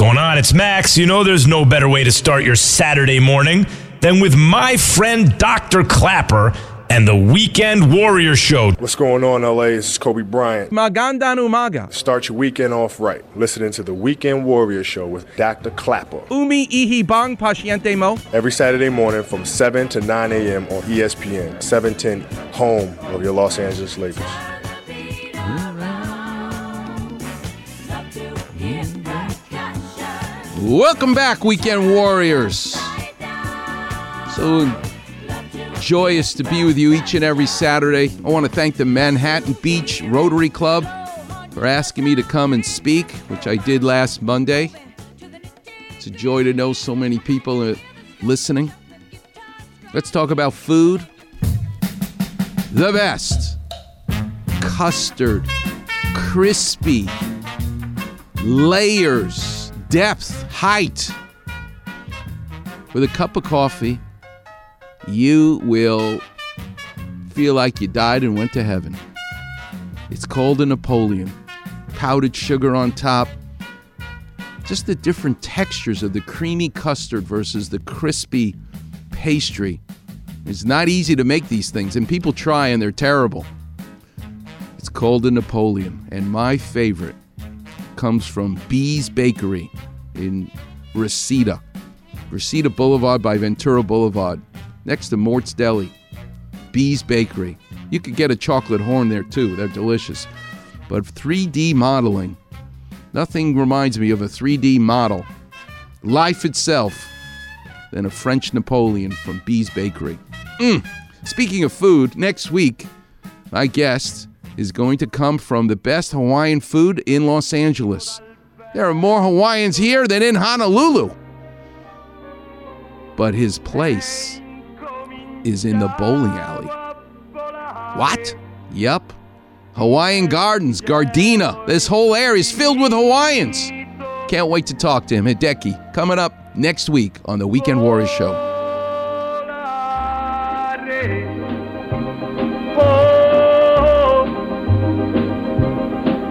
going on? It's Max. You know there's no better way to start your Saturday morning than with my friend Dr. Klapper and the Weekend Warrior Show. What's going on, LA? This is Kobe Bryant. Magandang umaga. Start your weekend off right. Listening to the Weekend Warrior Show with Dr. Klapper. Umi ihi bang pasyente mo. Every Saturday morning from 7 to 9 a.m. on ESPN, 710, home of your Los Angeles Lakers. Welcome back, Weekend Warriors. So joyous to be with you each and every Saturday. I want to thank the Manhattan Beach Rotary Club for asking me to come and speak, which I did last Monday. It's a joy to know so many people are listening. Let's talk about food. The best custard, crispy, layers, depth, height. With a cup of coffee, you will feel like you died and went to heaven. It's called a Napoleon. Powdered sugar on top. Just the different textures of the creamy custard versus the crispy pastry. It's not easy to make these things, and people try and they're terrible. It's called a Napoleon, and my favorite comes from Bea's Bakery in Reseda. Reseda Boulevard by Ventura Boulevard, next to Mort's Deli. Bea's Bakery. You could get a chocolate horn there too, they're delicious. But 3D modeling, nothing reminds me of a 3D model, life itself, than a French Napoleon from Bea's Bakery. Mm. Speaking of food, next week, my guest is going to come from the best Hawaiian food in Los Angeles. There are more Hawaiians here than in Honolulu. But his place is in the bowling alley. What? Yup. Hawaiian Gardens, Gardena. This whole area is filled with Hawaiians. Can't wait to talk to him. Hideki, coming up next week on the Weekend Warriors Show.